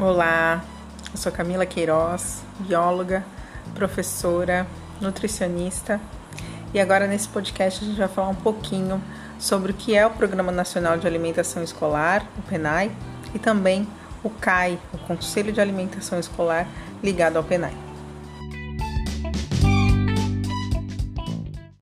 Olá, eu sou Camila Queiroz, bióloga, professora, nutricionista. E agora nesse podcast a gente vai falar um pouquinho sobre o que é o Programa Nacional de Alimentação Escolar, o PENAI, e também o CAI, o Conselho de Alimentação Escolar, ligado ao PENAI.